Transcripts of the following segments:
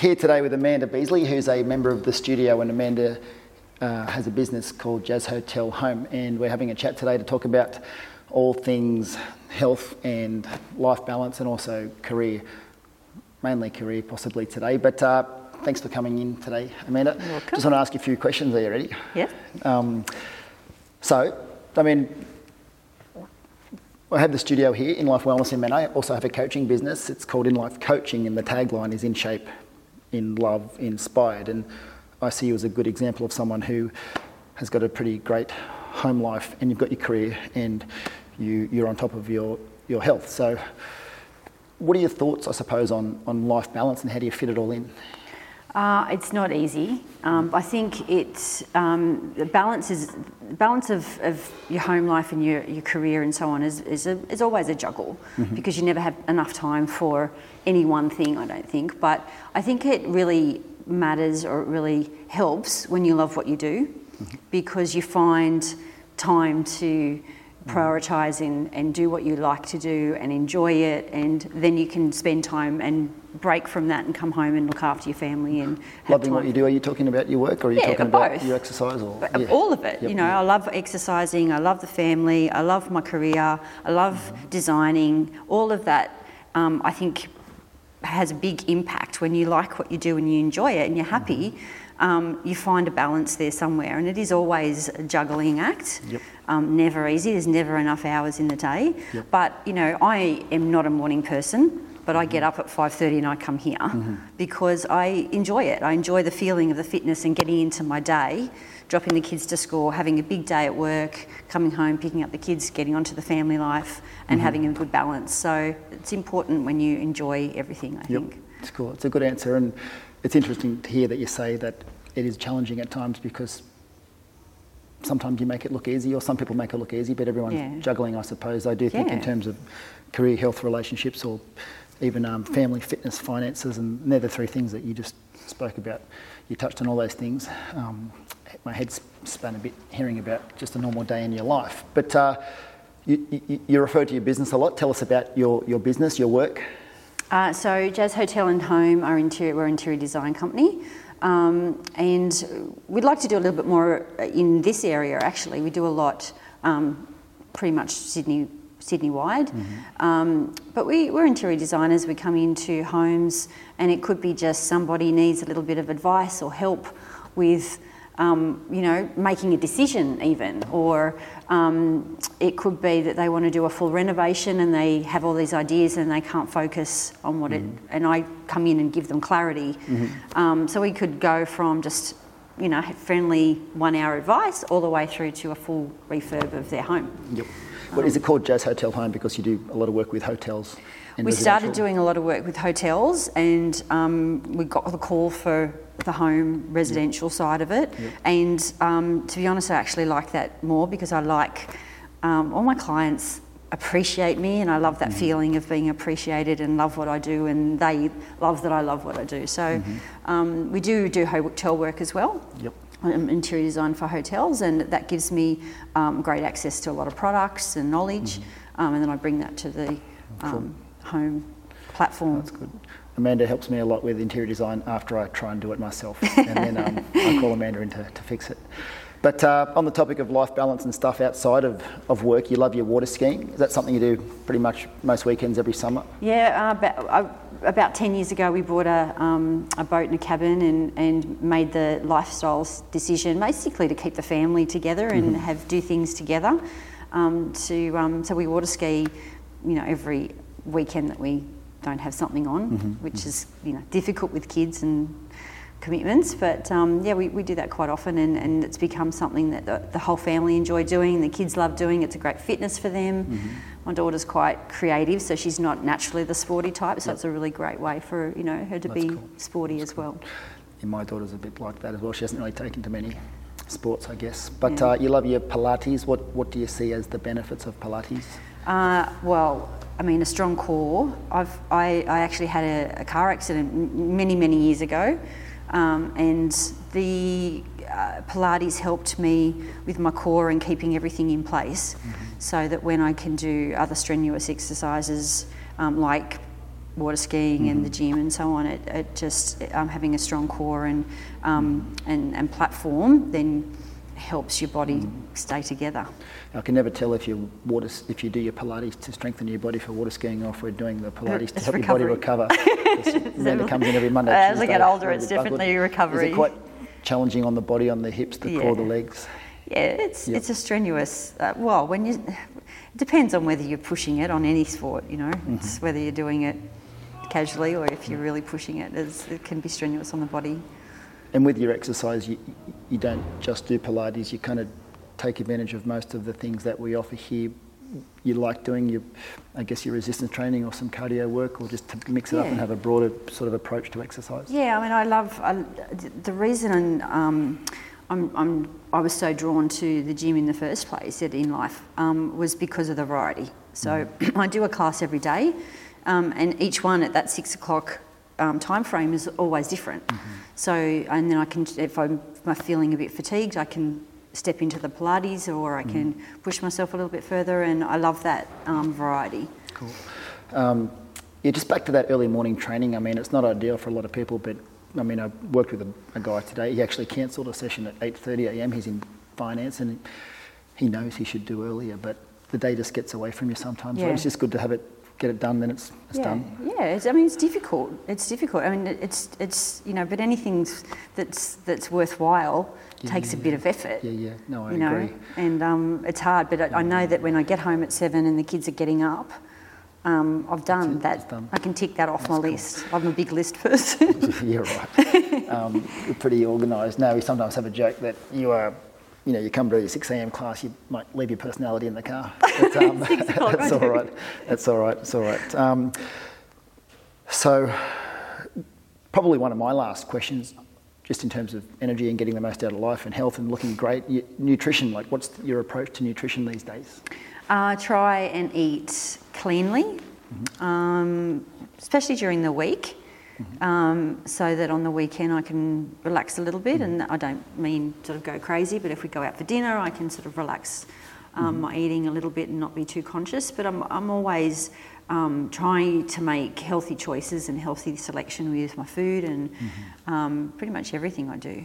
here today with Amanda Beazley, who's a member of the studio, and Amanda uh, has a business called Jazz Hotel Home, and we're having a chat today to talk about all things health and life balance, and also career, mainly career possibly today. But uh, thanks for coming in today, Amanda. welcome. Just want to ask you a few questions. Are you ready? Yes. Um, so, I mean, I have the studio here, In Life Wellness in Manor. I also have a coaching business. It's called In Life Coaching, and the tagline is In Shape, In Love, Inspired. And I see you as a good example of someone who has got a pretty great home life, and you've got your career, and you, you're on top of your, your health. So, what are your thoughts, I suppose, on, on life balance and how do you fit it all in? Uh, it's not easy. Um, I think it's um, the balance is balance of, of your home life and your, your career and so on is is, a, is always a juggle because you never have enough time for any one thing. I don't think, but I think it really matters or it really helps when you love what you do because you find time to prioritize and, and do what you like to do and enjoy it and then you can spend time and break from that and come home and look after your family and Loving time what you do, are you talking about your work or are you Yeah, talking about both. your exercise? Or, yeah. all of it. Yep. You know, I love exercising. I love the family. I love my career. I love Mm-hmm. designing. All of that, um, I think, has a big impact when you like what you do and you enjoy it and you're happy. Mm-hmm. Um, you find a balance there somewhere, and it is always a juggling act. Yep. Um, never easy. There's never enough hours in the day. Yep. But you know, I am not a morning person. But I Mm-hmm. get up at 5:30 and I come here because I enjoy it. I enjoy the feeling of the fitness and getting into my day, dropping the kids to school, having a big day at work, coming home, picking up the kids, getting onto the family life, and Mm-hmm. having a good balance. So it's important when you enjoy everything. I Yep, think. it's cool. It's a good answer, and it's interesting to hear that you say that it is challenging at times because sometimes you make it look easy, or some people make it look easy, but everyone's Yeah. juggling, I suppose. I do think in terms of career, health, relationships, or even um, family, fitness, finances, and they're the three things that you just spoke about. You touched on all those things. Um, my head's spun a bit hearing about just a normal day in your life, but. Uh, you, you, you refer to your business a lot. Tell us about your, your business, your work. Uh, so Jazz Hotel and Home are interior, we're an interior design company. Um, and we'd like to do a little bit more in this area actually. We do a lot um, pretty much Sydney Sydney wide. Um, but we, we're interior designers, we come into homes and it could be just somebody needs a little bit of advice or help with um, you know, making a decision even, or um, it could be that they want to do a full renovation and they have all these ideas and they can't focus on what it, and I come in and give them clarity. Um, so we could go from just, you know, friendly one hour advice all the way through to a full refurb of their home. Yep. is it called Jazz Hotel Home? Because you do a lot of work with hotels. We started doing a lot of work with hotels, and um, we got the call for the home residential side of it. And um, to be honest, I actually like that more because I like um, all my clients appreciate me, and I love that feeling of being appreciated and love what I do, and they love that I love what I do. So um, we do do hotel work as well Yep. um, interior design for hotels, and that gives me um, great access to a lot of products and knowledge, um, and then I bring that to the um, home platform. That's good. Amanda helps me a lot with interior design after I try and do it myself, and then um, I call Amanda in to, to fix it. But uh, on the topic of life balance and stuff outside of, of work, you love your water skiing. Is that something you do pretty much most weekends every summer? Yeah, uh, about, uh, about 10 years ago, we bought a, um, a boat and a cabin and, and made the lifestyle decision basically to keep the family together and have do things together. Um, to, um, so we water ski, you know, every weekend that we don't have something on, which is, you know, difficult with kids and commitments. But um, yeah, we, we do that quite often and, and it's become something that the, the whole family enjoy doing, the kids love doing. It's a great fitness for them. My daughter's quite creative, so she's not naturally the sporty type, so it's a really great way for you know her to That's be cool. sporty as well. And my daughter's a bit like that as well. She hasn't really taken to many sports, I guess. But Yeah. uh, you love your Pilates. What, what do you see as the benefits of Pilates? Uh, well, I mean, a strong core. I've, I, I actually had a, a car accident many, many years ago, um, and the uh, Pilates helped me with my core and keeping everything in place so that when I can do other strenuous exercises um, like water skiing and the gym and so on, it, it just um, having a strong core and, um, and and platform then helps your body stay together. I can never tell if you water if you do your Pilates to strengthen your body for water skiing or if we're doing the Pilates to It's help your body recovery. recover. Amanda comes in every Monday. As I get older, it's buckled. definitely Is recovery. it quite challenging on the body, on the hips, the core, the legs? Yeah, it's Yep. it's a strenuous. Uh, well, when you, it depends on whether you're pushing it on any sport. You know, Mm-hmm. it's whether you're doing it casually or if you're really pushing it. It's, it can be strenuous on the body. And with your exercise, you, you don't just do Pilates, you kind of take advantage of most of the things that we offer here. You like doing your, I guess, your resistance training or some cardio work, or just to mix it up and have a broader sort of approach to exercise. Yeah, I mean, I love I, the reason um, I'm, I'm, I was so drawn to the gym in the first place at In Life um, was because of the variety. So I do a class every day, um, and each one at that six o'clock um, time frame is always different. So, and then I can, if I'm, if I'm feeling a bit fatigued, I can step into the Pilates, or I can push myself a little bit further, and I love that um, variety. Cool. Um, yeah, just back to that early morning training. I mean, it's not ideal for a lot of people, but I mean, I worked with a, a guy today. He actually cancelled a session at 8:30 a.m. He's in finance, and he knows he should do earlier, but the day just gets away from you sometimes. So Yeah. It's just good to have it, get it done, then it's, it's yeah, done. Yeah, it's, I mean it's difficult. It's difficult. I mean it's it's you know, but anything that's that's worthwhile Yeah, takes a yeah, bit of effort. Yeah, yeah. No, I you know, agree. and um, it's hard. But I, I know that when I get home at seven and the kids are getting up, um, I've done that. done. I can tick that off That's my cool. list. I'm a big list person. You're right. Um, you're pretty organised. Now, we sometimes have a joke that you are, you know, you come to your 6 a.m. class, you might leave your personality in the car. But, um, that's all right. That's all right. It's all right. Um, so, probably one of my last questions, just in terms of energy and getting the most out of life and health and looking great. Nutrition, like, what's your approach to nutrition these days? Uh, try and eat cleanly, Mm-hmm. um, especially during the week, Mm-hmm. um, so that on the weekend I can relax a little bit. Mm-hmm. And I don't mean sort of go crazy, but if we go out for dinner, I can sort of relax um, Mm-hmm. my eating a little bit and not be too conscious. But I'm, I'm always um, trying to make healthy choices and healthy selection with my food and Mm-hmm. um, pretty much everything I do.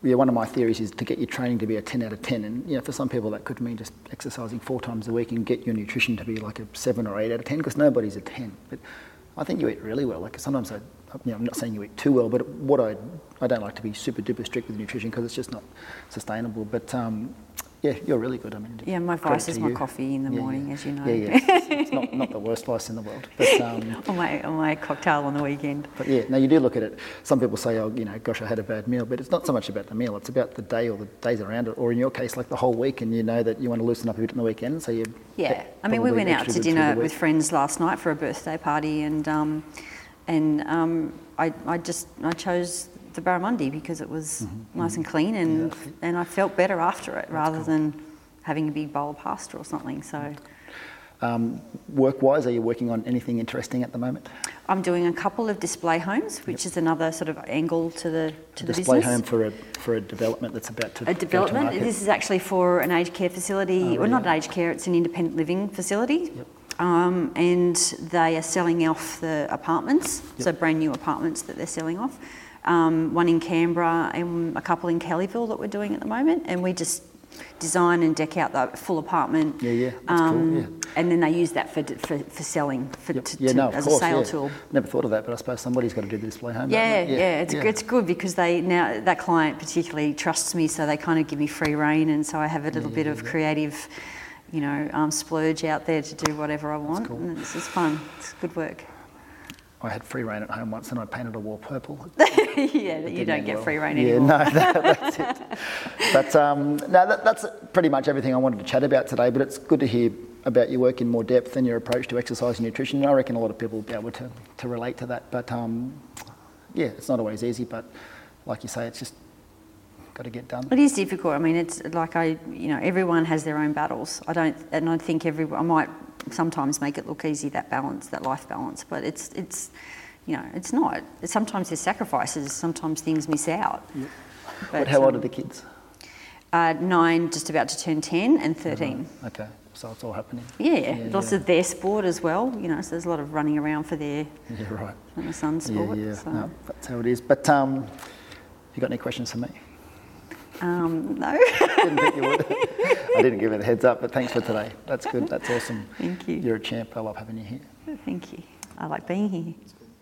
Yeah, one of my theories is to get your training to be a 10 out of 10. And you know, for some people, that could mean just exercising four times a week and get your nutrition to be like a 7 or 8 out of 10 because nobody's a 10. But I think you eat really well. Like sometimes I, you know, I'm not saying you eat too well, but what I, I don't like to be super duper strict with nutrition because it's just not sustainable. But um, yeah, you're really good. I mean, Yeah, my vice is my you. coffee in the Yeah, morning, yeah. as you know. Yeah, yeah. It's, not, not the worst vice in the world. But um, on, my, on my cocktail on the weekend. but yeah, now you do look at it. Some people say, oh, you know, gosh, I had a bad meal, but it's not so much about the meal. It's about the day or the days around it, or in your case, like the whole week, and you know that you want to loosen up a bit on the weekend. So you. Yeah, I mean, we went out to dinner with friends last night for a birthday party, and um, and um, I, I just I chose the barramundi because it was Mm-hmm, nice and clean, and and I felt better after it rather than having a big bowl of pasta or something. So Um, work-wise, are you working on anything interesting at the moment? I'm doing a couple of display homes, which is another sort of angle to the to the display business. home for a for a development that's about to a go to development. This is actually for an aged care facility, Oh, well, not an aged care, it's an independent living facility. Um, and they are selling off the apartments, so brand new apartments that they're selling off. Um, one in Canberra and a couple in Kellyville that we're doing at the moment. And we just design and deck out the full apartment. Yeah, yeah, that's cool, yeah. And then they use that for, for, for selling, for, Yep. to, yeah, no, of as course, a sale yeah. tool. Never thought of that, but I suppose somebody's got to do the display home. Yeah, they? yeah, it's, it's good because they now that client particularly trusts me, so they kind of give me free reign, and so I have a little bit of creative, you know, um, splurge out there to do whatever I want, cool. and it's, it's fun. It's good work. I had free reign at home once, and I painted a wall purple. yeah, that you don't get well. free reign yeah, anymore. no, that, that's it. But um, no, that, that's pretty much everything I wanted to chat about today. But it's good to hear about your work in more depth and your approach to exercise and nutrition. And I reckon a lot of people will be able to, to relate to that. But um, yeah, it's not always easy. But like you say, it's just got to get done. It is difficult. I mean, it's like I, you know, everyone has their own battles. I don't, and I think everyone, I might sometimes make it look easy that balance, that life balance, but it's, it's, you know, it's not. Sometimes there's sacrifices. Sometimes things miss out. But how old um, are the kids? Uh, nine, just about to turn 10, and 13. Okay. so it's all happening. Yeah, Yeah, lots yeah. of their sport as well. You know, so there's a lot of running around for their Yeah, right. for my son's sport. Yeah, yeah, so, no, that's how it is. But um, you got any questions for me? Um, no, didn't think you would. I didn't give it a heads up, but thanks for today. That's good. That's awesome. Thank you. You're a champ. I love having you here. thank you. I like being here.